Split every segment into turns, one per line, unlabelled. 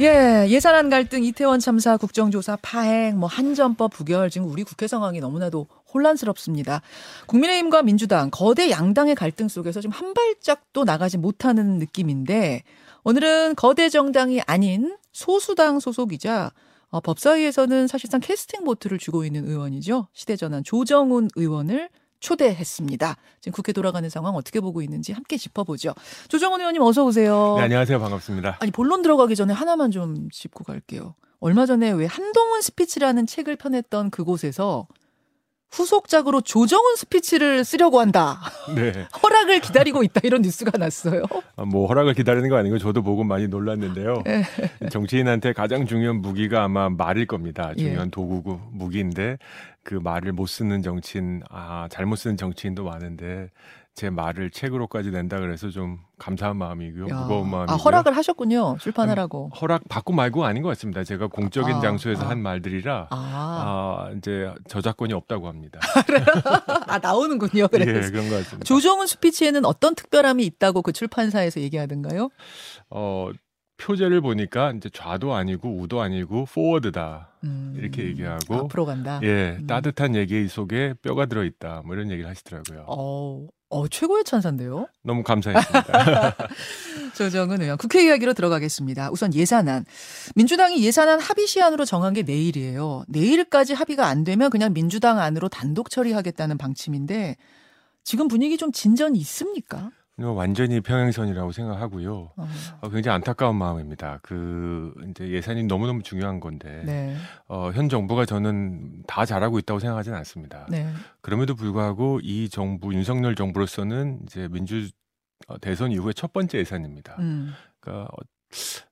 예, 예산안 갈등, 이태원 참사, 국정조사, 파행, 뭐 한전법 부결 지금 우리 국회 상황이 너무나도 혼란스럽습니다. 국민의힘과 민주당 거대 양당의 갈등 속에서 지금 한 발짝도 나가지 못하는 느낌인데 오늘은 거대 정당이 아닌 소수당 소속이자 어, 법사위에서는 사실상 캐스팅 보트를 주고 있는 의원이죠. 시대전환 조정훈 의원을 초대했습니다. 지금 국회 돌아가는 상황 어떻게 보고 있는지 함께 짚어보죠. 조정훈 의원님 어서 오세요.
네, 안녕하세요. 반갑습니다.
아니 본론 들어가기 전에 하나만 좀 짚고 갈게요. 얼마 전에 왜 한동훈 스피치라는 책을 펴냈던 그곳에서 후속작으로 조정훈 스피치를 쓰려고 한다.
네.
허락을 기다리고 있다 이런 뉴스가 났어요.
아, 뭐 허락을 기다리는 거 아니고 저도 보고 많이 놀랐는데요.
네.
정치인한테 가장 중요한 무기가 아마 말일 겁니다. 중요한
예.
도구고 무기인데 그 말을 못 쓰는 정치인, 아 잘못 쓰는 정치인도 많은데 제 말을 책으로까지 낸다 그래서 좀 감사한 마음이고요,
야.
무거운 마음이고요.
아 허락을 하셨군요. 출판하라고.
허락 받고 말고 아닌 것 같습니다. 제가 공적인
아,
장소에서
아.
한 말들이라
아,
아, 이제 저작권이 없다고 합니다.
아 나오는군요.
예,
그래서
그런 것 같습니다.
조정훈 스피치에는 어떤 특별함이 있다고 그 출판사에서 얘기하던가요?
어, 표제를 보니까 이제 좌도 아니고 우도 아니고 포워드다.
음,
이렇게 얘기하고
앞으로 간다.
예,
음.
따뜻한 얘기 속에 뼈가 들어 있다. 뭐 이런 얘기를 하시더라고요.
어, 어 최고의 찬사인데요.
너무 감사했습니다.
조정은 의원 국회 이야기로 들어가겠습니다. 우선 예산안. 민주당이 예산안 합의 시한으로 정한 게 내일이에요. 내일까지 합의가 안 되면 그냥 민주당 안으로 단독 처리하겠다는 방침인데 지금 분위기 좀 진전이 있습니까?
뭐 완전히 평행선이라고 생각하고요.
어,
어, 굉장히 안타까운 마음입니다. 그 이제 예산이 너무너무 중요한 건데
네.
어, 현 정부가 저는 다 잘하고 있다고 생각하지는 않습니다.
네.
그럼에도 불구하고 이 정부 윤석열 정부로서는 이제 민주 어, 대선 이후에 첫 번째 예산입니다.
음.
그러니까 어,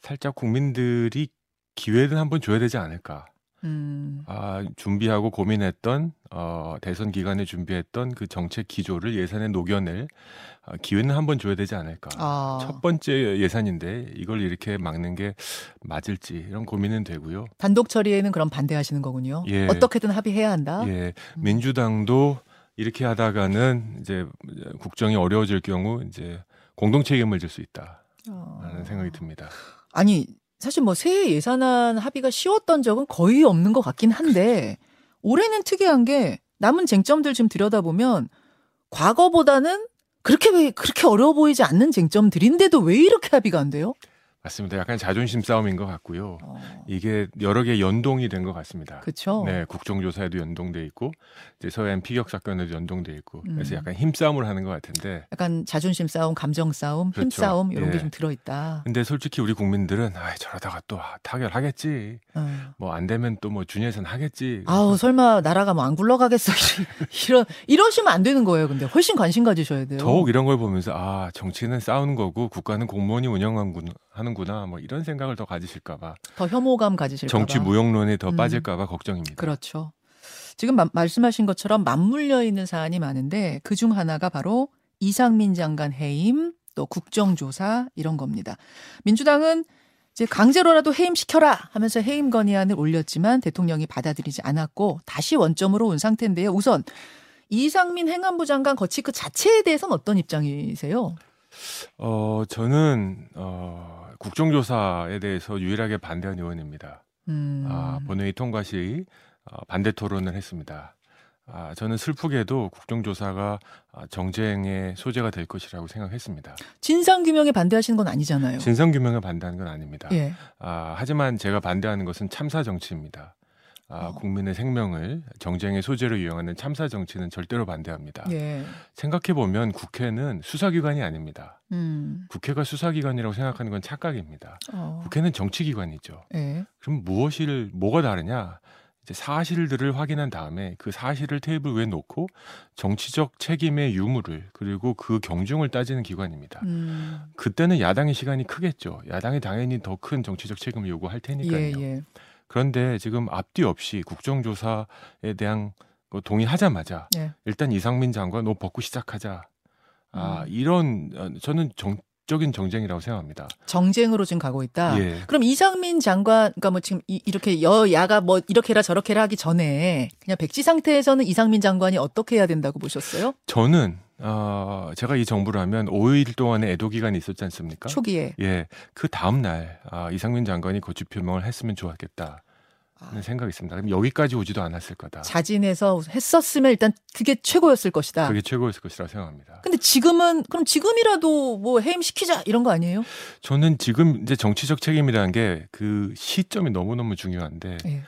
살짝 국민들이 기회를 한번 줘야 되지 않을까.
음.
아, 준비하고 고민했던 어, 대선 기간에 준비했던 그 정책 기조를 예산에 녹여낼 어, 기회는 한번 줘야 되지 않을까.
아.
첫 번째 예산인데 이걸 이렇게 막는 게 맞을지 이런 고민은 되고요.
단독 처리에는 그럼 반대하시는 거군요.
예.
어떻게든 합의해야 한다.
예, 민주당도 이렇게 하다가는 이제 국정이 어려워질 경우 이제 공동 책임을 질 수 있다 라는
어.
생각이 듭니다.
아니 사실 뭐 새해 예산안 합의가 쉬웠던 적은 거의 없는 것 같긴 한데 올해는 특이한 게 남은 쟁점들 지금 들여다보면 과거보다는 그렇게 왜 그렇게 어려워 보이지 않는 쟁점들인데도 왜 이렇게 합의가 안 돼요?
맞습니다. 약간 자존심 싸움인 것 같고요.
어,
이게 여러 개 연동이 된 것 같습니다.
그렇죠.
네, 국정조사에도 연동돼 있고 이제 서해안 피격 사건에도 연동돼 있고 그래서
음.
약간 힘싸움을 하는 것 같은데
약간 자존심 싸움, 감정 싸움, 힘
그렇죠.
싸움 이런 게
예.
좀 들어 있다.
근데 솔직히 우리 국민들은 아 저러다가 또 타결하겠지
어.
뭐안 되면 또 뭐 준예산 하겠지
아우 설마 나라가 뭐 안 굴러가겠어 이런 이러시면 안 되는 거예요. 근데 훨씬 관심 가지셔야 돼요.
더욱 이런 걸 보면서 아 정치는 싸우는 거고 국가는 공무원이 운영하는 구나 하는구나 뭐 이런 생각을 더 가지실까봐
더 혐오감 가지실까 봐.
정치 무용론에 더
음.
빠질까봐 걱정입니다.
그렇죠. 지금 마- 말씀하신 것처럼 맞물려 있는 사안이 많은데 그 중 하나가 바로 이상민 장관 해임 또 국정조사 이런 겁니다. 민주당은 이제 강제로라도 해임시켜라 하면서 해임 건의안을 올렸지만 대통령이 받아들이지 않았고 다시 원점으로 온 상태인데요. 우선 이상민 행안부 장관 거치 그 자체에 대해서는 어떤 입장이세요?
어 저는 어 국정조사에 대해서 유일하게 반대한 의원입니다.
음.
아, 본회의 통과 시 어, 반대 토론을 했습니다. 아, 저는 슬프게도 국정조사가 아, 정쟁의 소재가 될 것이라고 생각했습니다.
진상 규명에 반대하시는 건 아니잖아요.
진상규명에 반대하는 건 아닙니다.
예.
아, 하지만 제가 반대하는 것은 참사 정치입니다. 아,
어.
국민의 생명을 정쟁의 소재로 이용하는 참사 정치는 절대로 반대합니다.
예.
생각해 보면 국회는 수사기관이 아닙니다.
음.
국회가 수사기관이라고 생각하는 건 착각입니다.
어.
국회는 정치기관이죠.
예.
그럼 무엇을 뭐가 다르냐? 이제 사실들을 확인한 다음에 그 사실을 테이블 위에 놓고 정치적 책임의 유무를 그리고 그 경중을 따지는 기관입니다.
음.
그때는 야당의 시간이 크겠죠. 야당이 당연히 더 큰 정치적 책임을 요구할 테니까요.
예, 예.
그런데 지금 앞뒤 없이 국정조사에 대한 거 동의하자마자
예.
일단 이상민 장관 옷 벗고 시작하자. 아
음.
이런 어, 저는 정 적인 정쟁이라고 생각합니다.
정쟁으로 지금 가고 있다.
예.
그럼 이상민 장관, 그러니까 뭐 지금 이, 렇게 여야가 뭐 이렇게 해라 저렇게 해라 하기 전에 그냥 백지 상태에서는 이상민 장관이 어떻게 해야 된다고 보셨어요?
저는 어, 제가 이 정부를 하면 5일 동안의 애도 기간이 있었지 않습니까?
초기에.
예, 그 다음 날 아, 이상민 장관이 고치 표명을 했으면 좋았겠다. 는
아,
생각이 있습니다. 그럼 여기까지 오지도 않았을 거다.
자진해서 했었으면 일단 그게 최고였을 것이다.
그게 최고였을 것이라고 생각합니다.
근데 지금은 그럼 지금이라도 뭐 해임 시키자 이런 거 아니에요?
저는 지금 이제 정치적 책임이라는 게 그 시점이 너무너무 중요한데
예.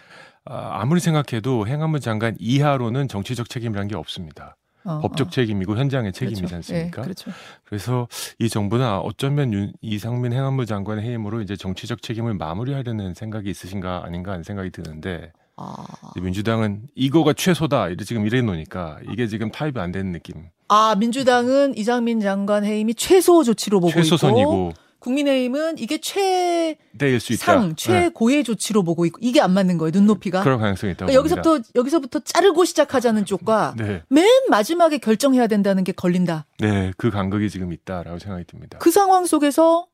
아, 아무리 생각해도 행안부 장관 이하로는 정치적 책임이라는 게 없습니다.
어,
법적
어.
책임이고 현장의 책임이지
그렇죠.
않습니까?
예, 그렇죠.
그래서 이 정부는 아, 어쩌면 윤, 이상민 행안부 장관의 해임으로 이제 정치적 책임을 마무리하려는 생각이 있으신가 아닌가 하는 생각이 드는데
아,
민주당은 이거가 최소다 이래 지금 이래 놓으니까 이게 지금 타입이 안 되는 느낌.
아 민주당은 이상민 장관 해임이 최소 조치로 보고 있고
최소선이고
국민의힘은 이게 최상
때일 수 있다. 네.
최고의 조치로 보고 있고 이게 안 맞는 거예요 눈높이가.
그럴 가능성이 있다고
그러니까. 여기서부터 여기서부터 자르고 시작하자는 쪽과
네,
맨 마지막에 결정해야 된다는 게 걸린다.
네, 그 간극이 지금 있다라고 생각이 듭니다.
그 상황 속에서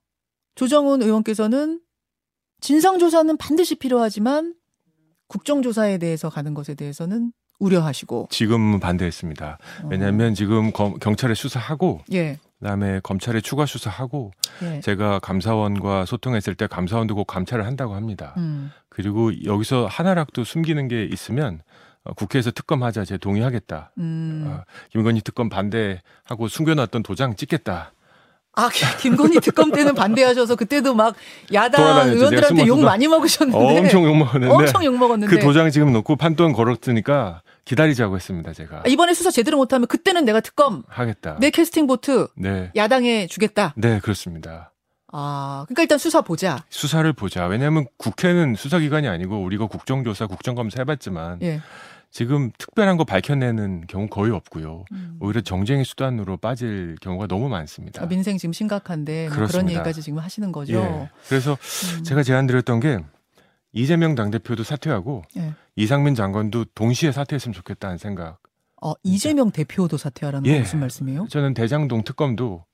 조정훈 의원께서는 진상조사는 반드시 필요하지만 국정조사에 대해서 가는 것에 대해서는 우려하시고.
지금 반대했습니다.
어.
왜냐하면 지금 검- 경찰에 수사하고
예,
그다음에 검찰에 추가 수사하고
예.
제가 감사원과 소통했을 때 감사원도 곧 감찰을 한다고 합니다.
음.
그리고 여기서 하나라도 숨기는 게 있으면 어, 국회에서 특검하자 제 동의하겠다.
음.
어, 김건희 특검 반대하고 숨겨놨던 도장 찍겠다.
아, 기- 김건희 특검 때는 반대하셔서 그때도 막 야당. 의원들한테 욕 많이 먹으셨는데.
엄청 욕 먹었는데
엄청 욕 먹었는데.
그 도장 지금 놓고 판돈 걸었으니까 기다리자고 했습니다. 제가
아, 이번에 수사 제대로 못하면 그때는 내가 특검,
하겠다.
내 캐스팅 보트
네,
야당에 주겠다.
네 그렇습니다.
아, 그러니까 일단 수사 보자.
수사를 보자. 왜냐하면 국회는 수사기관이 아니고 우리가 국정조사, 국정감사 해봤지만
예.
지금 특별한 거 밝혀내는 경우 거의 없고요.
음.
오히려 정쟁의 수단으로 빠질 경우가 너무 많습니다.
아, 민생 지금 심각한데 뭐 그런. 얘기까지 지금 하시는 거죠.
예. 그래서
음.
제가 제안드렸던 게 이재명 당대표도 사퇴하고
예.
이상민 장관도 동시에 사퇴했으면 좋겠다는 생각.
어, 이재명 대표도 사퇴하라는
예.
건 무슨 말씀이에요?
저는 대장동 특검도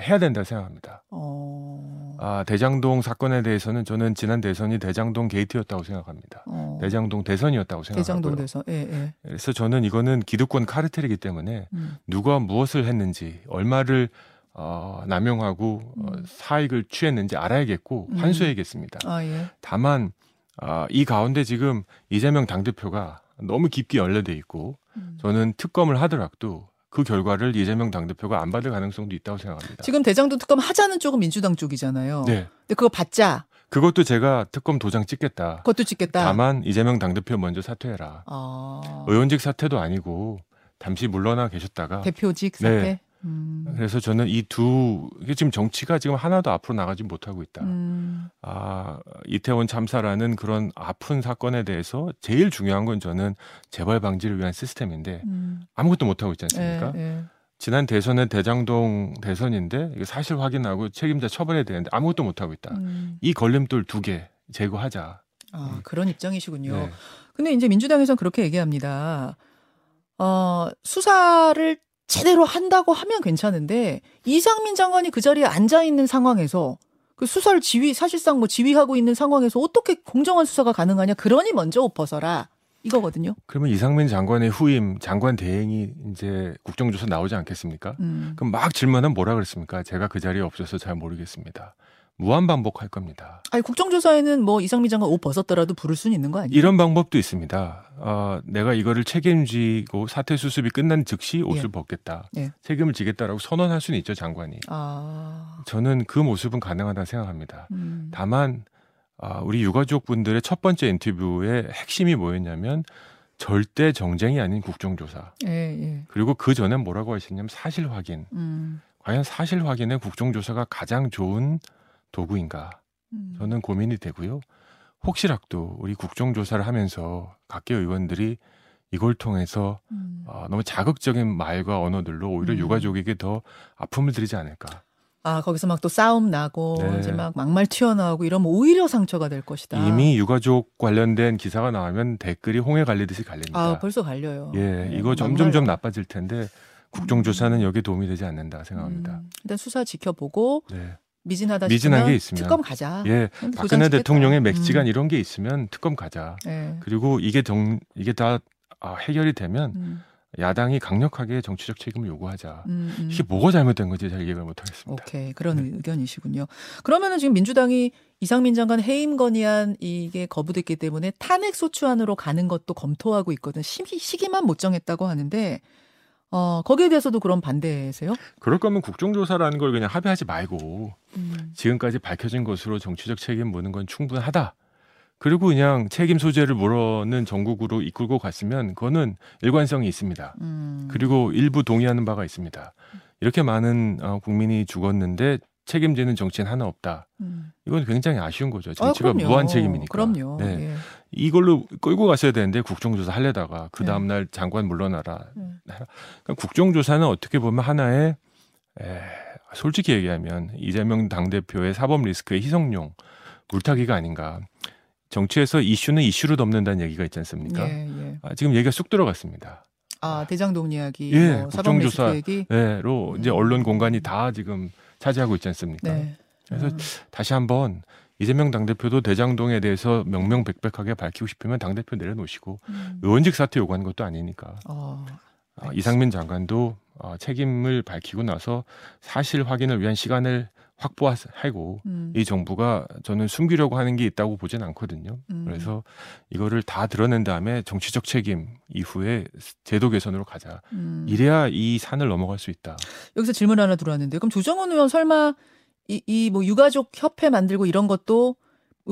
해야 된다고 생각합니다.
어.
아, 대장동 사건에 대해서는 저는 지난 대선이 대장동 게이트였다고 생각합니다.
어.
대장동 대선이었다고 생각하고요.
대장동 대선. 예, 예.
그래서 저는 이거는 기득권 카르텔이기 때문에
음.
누가 무엇을 했는지 얼마를 어, 남용하고 어,
음.
사익을 취했는지 알아야겠고
음.
환수해야겠습니다.
아, 예.
다만 아, 이 가운데 지금 이재명 당대표가 너무 깊게 연루돼 있고
음.
저는 특검을 하더라도 그 결과를 이재명 당대표가 안 받을 가능성도 있다고 생각합니다.
지금 대장동 특검 하자는 쪽은 민주당 쪽이잖아요.
네.
근데 그거 받자.
그것도 제가 특검 도장 찍겠다.
그것도 찍겠다.
다만 이재명 당대표 먼저 사퇴해라.
아.
의원직 사퇴도 아니고 잠시 물러나 계셨다가
대표직
네.
사퇴. 음.
그래서 저는 이 두 지금 정치가 지금 하나도 앞으로 나가지 못하고 있다.
음.
아 이태원 참사라는 그런 아픈 사건에 대해서 제일 중요한 건 저는 재발 방지를 위한 시스템인데
음.
아무것도 못 하고 있지 않습니까?
예, 예.
지난 대선은 대장동 대선인데 사실 확인하고 책임자 처벌해야 되는데 아무것도 못 하고 있다.
음.
이 걸림돌 두 개 제거하자.
아, 그런 입장이시군요.
네.
근데 이제 민주당에서는 그렇게 얘기합니다. 어, 수사를 제대로 한다고 하면 괜찮은데 이상민 장관이 그 자리에 앉아 있는 상황에서 그 수사를 지휘 사실상 뭐 지휘하고 있는 상황에서 어떻게 공정한 수사가 가능하냐? 그러니 먼저 옷 벗어라. 이거거든요.
그러면 이상민 장관의 후임 장관 대행이 이제 국정조사 나오지 않겠습니까?
음.
그럼 막 질문하면 뭐라 그랬습니까? 제가 그 자리에 없어서 잘 모르겠습니다. 무한 반복할 겁니다.
아니 국정조사에는 뭐 이상민 장관 옷 벗었더라도 부를 수는 있는 거 아니에요?
이런 방법도 있습니다. 어, 내가 이거를 책임지고 사태 수습이 끝난 즉시 옷을
예.
벗겠다.
예.
책임을 지겠다라고 선언할 수는 있죠, 장관이.
아,
저는 그 모습은 가능하다 생각합니다.
음.
다만 아, 우리 유가족 분들의 첫 번째 인터뷰의 핵심이 뭐였냐면 절대 정쟁이 아닌 국정조사.
예, 예.
그리고 그 전에 뭐라고 하셨냐면 사실 확인.
음.
과연 사실 확인에 국정조사가 가장 좋은 도구인가?
음.
저는 고민이 되고요. 혹시라도 우리 국정조사를 하면서 각계 의원들이 이걸 통해서
음.
어, 너무 자극적인 말과 언어들로 오히려
음.
유가족에게 더 아픔을 드리지 않을까.
아, 거기서 막 또 싸움 나고,
네.
이제 막 막말 튀어나오고 이러면 오히려 상처가 될 것이다.
이미 유가족 관련된 기사가 나오면 댓글이 홍해 갈리듯이 갈립니다.
아, 벌써 갈려요.
예,
네,
이거 점점 점. 나빠질 텐데 국정조사는 여기에 도움이 되지 않는다 생각합니다.
음, 일단 수사 지켜보고
네.
미진하다
미진한 게 있으면.
특검 가자.
예, 박근혜. 대통령의 맥지간
음.
이런 게 있으면 특검 가자.
예.
그리고 이게 정 이게 다 아, 해결이 되면
음.
야당이 강력하게 정치적 책임을 요구하자.
음, 음.
이게 뭐가 잘못된 건지 잘 이해를 못하겠습니다.
오케이 그런 의견이시군요. 그러면은 지금 민주당이 이상민 장관 해임 건의안 이게 거부됐기 때문에 탄핵 소추안으로 가는 것도 검토하고 있거든. 시기, 시기만 못 정했다고 하는데 어 거기에 대해서도 그런 반대세요?
그럴 거면 국정조사라는 걸 그냥 합의하지 말고
음.
지금까지 밝혀진 것으로 정치적 책임 묻는 건 충분하다. 그리고 그냥 책임 소재를 물어는 전국으로 이끌고 갔으면 그거는 일관성이 있습니다.
음.
그리고 일부 동의하는 바가 있습니다. 이렇게 많은 어, 국민이 죽었는데 책임지는 정치인 하나 없다.
음.
이건 굉장히 아쉬운 거죠.
아,
정치가
그럼요.
무한 책임이니까.
그럼요.
네.
예.
이걸로 끌고 갔어야 되는데 국정조사 하려다가 그
네.
다음 날 장관 물러나라.
음.
그러니까 국정조사는 어떻게 보면 하나의 에, 솔직히 얘기하면 이재명 당 대표의 사법 리스크의 희석용 물타기가 아닌가. 정치에서 이슈는 이슈로 덮는다는 얘기가 있지 않습니까?
예, 예.
아, 지금 얘기가 쑥 들어갔습니다.
아 대장동 이야기,
예,
뭐 사법 리스크
국정조사.
얘기.
네,로 이제
음.
언론 공간이 다 지금 차지하고 있지 않습니까?
네.
그래서
음.
다시 한번 이재명 당대표도 대장동에 대해서 명명백백하게 밝히고 싶으면 당대표 내려놓으시고
음.
의원직 사퇴 요구하는 것도 아니니까
어,
아, 이상민 장관도 어, 책임을 밝히고 나서 사실 확인을 위한 시간을 확보하고
음.
이 정부가 저는 숨기려고 하는 게 있다고 보진 않거든요.
음.
그래서 이거를 다 드러낸 다음에 정치적 책임 이후에 제도 개선으로 가자.
음.
이래야 이 산을 넘어갈 수 있다.
여기서 질문 하나 들어왔는데 그럼 조정원 의원 설마 이 이 뭐 유가족 협회 만들고 이런 것도 뭐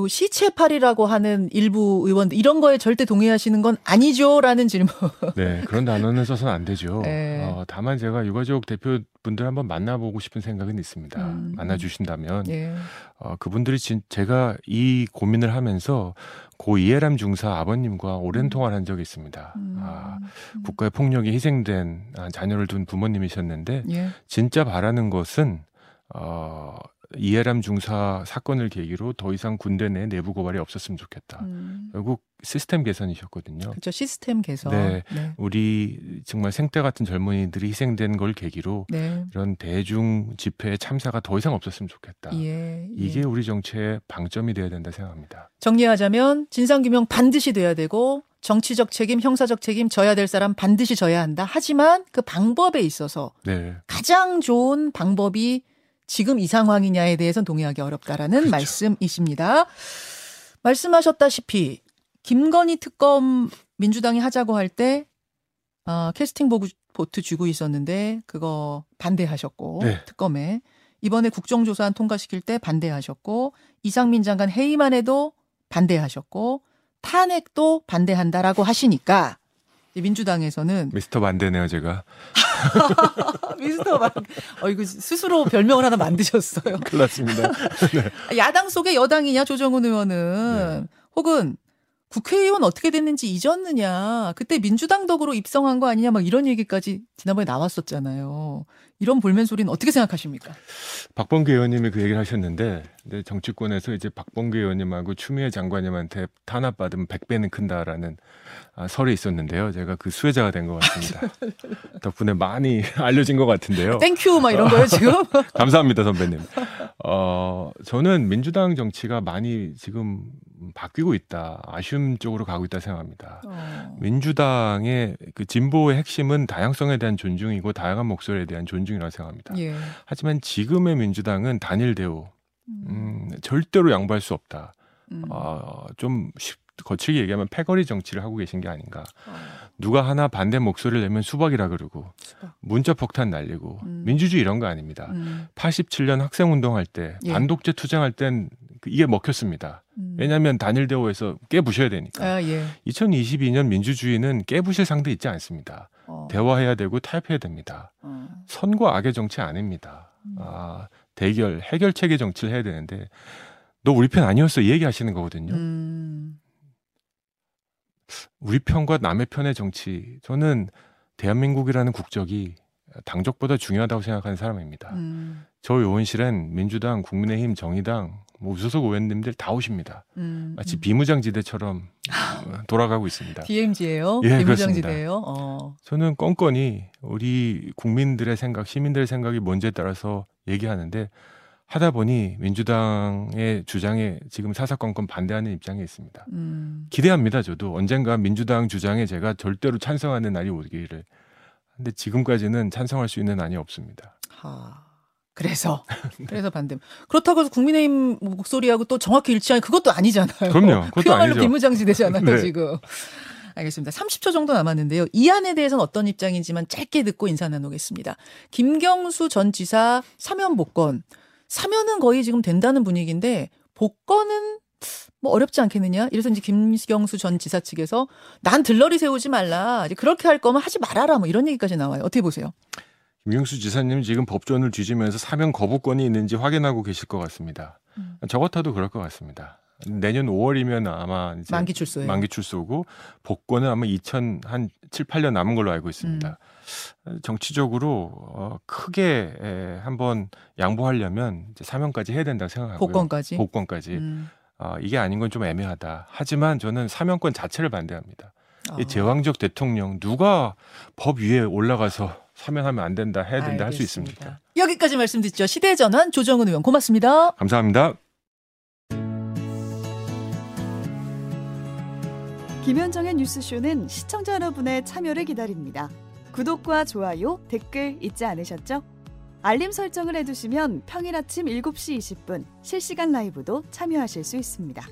시체팔이라고 하는 일부 의원들 이런 거에 절대 동의하시는 건 아니죠라는 질문.
네, 그런 단어는 써서는 안 되죠.
네.
어, 다만 제가 유가족 대표분들 한번 만나보고 싶은 생각은 있습니다.
음.
만나주신다면
예.
어, 그분들이 진, 제가 이 고민을 하면서 고 이해람 중사 아버님과 오랜
음.
통화를 한 적이 있습니다.
음.
아, 국가의 폭력에 희생된 아, 자녀를 둔 부모님이셨는데
예.
진짜 바라는 것은 어, 이해람 중사 사건을 계기로 더 이상 군대 내 내부 고발이 없었으면 좋겠다.
음.
결국 시스템 개선이셨거든요.
그렇죠. 시스템 개선.
네.
네.
우리 정말 생떼 같은 젊은이들이 희생된 걸 계기로
네.
이런 대중 집회에 참사가 더 이상 없었으면 좋겠다.
예. 예.
이게 우리 정치의 방점이 돼야 된다 생각합니다.
정리하자면 진상 규명 반드시 돼야 되고 정치적 책임, 형사적 책임 져야 될 사람 반드시 져야 한다. 하지만 그 방법에 있어서
네.
가장 좋은 방법이 지금 이 상황이냐에 대해서는 동의하기 어렵다라는
그렇죠.
말씀이십니다. 말씀하셨다시피 김건희 특검 민주당이 하자고 할 때 어, 캐스팅 보고, 보트 쥐고 있었는데 그거 반대하셨고
네.
특검에 이번에 국정조사안 통과시킬 때 반대하셨고 이상민 장관 해임안 해도 반대하셨고 탄핵도 반대한다라고 하시니까 민주당에서는
미스터 만대네요, 제가.
미스터 막, 어, 이거 스스로 별명을 하나 만드셨어요.
큰일 났습니다.
야당 속의 여당이냐, 조정훈 의원은. 혹은 국회의원 어떻게 됐는지 잊었느냐. 그때 민주당 덕으로 입성한 거 아니냐, 막 이런 얘기까지 지난번에 나왔었잖아요. 이런 볼멘 소리는 어떻게 생각하십니까?
박범계 의원님이 그 얘기를 하셨는데 정치권에서 이제 박범계 의원님하고 추미애 장관님한테 탄압받으면 100배는 큰다라는 아, 설이 있었는데요. 제가 그 수혜자가 된 것 같습니다. 덕분에 많이 알려진 것 같은데요.
Thank you, 막 이런 거예요, 지금?
감사합니다, 선배님. 어, 저는 민주당 정치가 많이 지금 바뀌고 있다. 아쉬움 쪽으로 가고 있다 생각합니다.
어.
민주당의 그 진보의 핵심은 다양성에 대한 존중이고 다양한 목소리에 대한 존중 이라고 생각합니다.
예.
하지만 지금의 민주당은 단일 대오, 음, 절대로 양보할 수 없다.
음.
어, 좀 쉽- 거칠게 얘기하면 패거리 정치를 하고 계신 게 아닌가.
어,
누가 하나 반대 목소리를 내면 수박이라 그러고
수박.
문자 폭탄 날리고
음.
민주주의 이런 거 아닙니다.
음.
87년 학생 운동할 때
예.
반독재 투쟁할 땐 그- 이게 먹혔습니다.
음.
왜냐하면 단일 대우에서 깨부셔야 되니까.
아, 예.
2022년 민주주의는 깨부실 상대 있지 않습니다.
어.
대화해야 되고 타협해야 됩니다.
어.
선과 악의 정치 아닙니다.
음.
아, 대결, 해결 체계 정치를 해야 되는데 너 우리 편 아니었어 이 얘기 하시는 거거든요.
음.
우리 편과 남의 편의 정치. 저는 대한민국이라는 국적이 당적보다 중요하다고 생각하는 사람입니다.
음.
저희 의원실엔 민주당, 국민의힘, 정의당, 뭐 우소속 의원님들 다 오십니다.
음.
마치
음.
비무장지대처럼 어, 돌아가고 있습니다.
DMZ예요.
예,
비무장지대예요. 어.
저는 껌껌이 우리 국민들의 생각, 시민들의 생각이 뭔지에 따라서 얘기하는데 하다 보니 민주당의 주장에 지금 사사건건 반대하는 입장에 있습니다.
음.
기대합니다. 저도 언젠가 민주당 주장에 제가 절대로 찬성하는 날이 오기를. 근데 지금까지는 찬성할 수 있는 안이 없습니다.
하. 그래서 그래서 반대. 그렇다고 해서 국민의힘 목소리하고 또 정확히 일치하는 그것도 아니잖아요.
그럼요.
그야말로
아니죠.
비무장지대잖아요,
네.
지금. 알겠습니다. 30초 정도 남았는데요. 이 안에 대해서는 어떤 입장인지만 짧게 듣고 인사 나누겠습니다. 김경수 전 지사 사면 복권. 사면은 거의 지금 된다는 분위기인데 복권은 뭐 어렵지 않겠느냐? 이래서 이제 김경수 전 지사 측에서 난 들러리 세우지 말라. 이제 그렇게 할 거면 하지 말아라. 뭐 이런 얘기까지 나와요. 어떻게 보세요?
김경수 지사님 지금 법전을 뒤지면서 사면 거부권이 있는지 확인하고 계실 것 같습니다.
음.
저 같아도 그럴 것 같습니다. 내년 5월이면 아마 이제
만기 출소예요.
만기 출소고 복권은 아마 2000한 7, 8년 남은 걸로 알고 있습니다.
음.
정치적으로 어, 크게 에, 한번 양보하려면 이제 사면까지 해야 된다고 생각하고요.
복권까지.
복권까지.
음.
어, 이게 아닌 건 좀 애매하다. 하지만 저는 사면권 자체를 반대합니다.
아.
이 제왕적 대통령 누가 법 위에 올라가서 사면하면 안 된다 해야 된다 할 수. 있습니까?
여기까지 말씀 듣죠. 시대 전환 조정은 의원 고맙습니다.
감사합니다.
김현정의 뉴스쇼는 시청자 여러분의 참여를 기다립니다. 구독과 좋아요, 댓글 잊지 않으셨죠? 알림 설정을 해두시면 평일 아침 7시 20분 실시간 라이브도 참여하실 수 있습니다.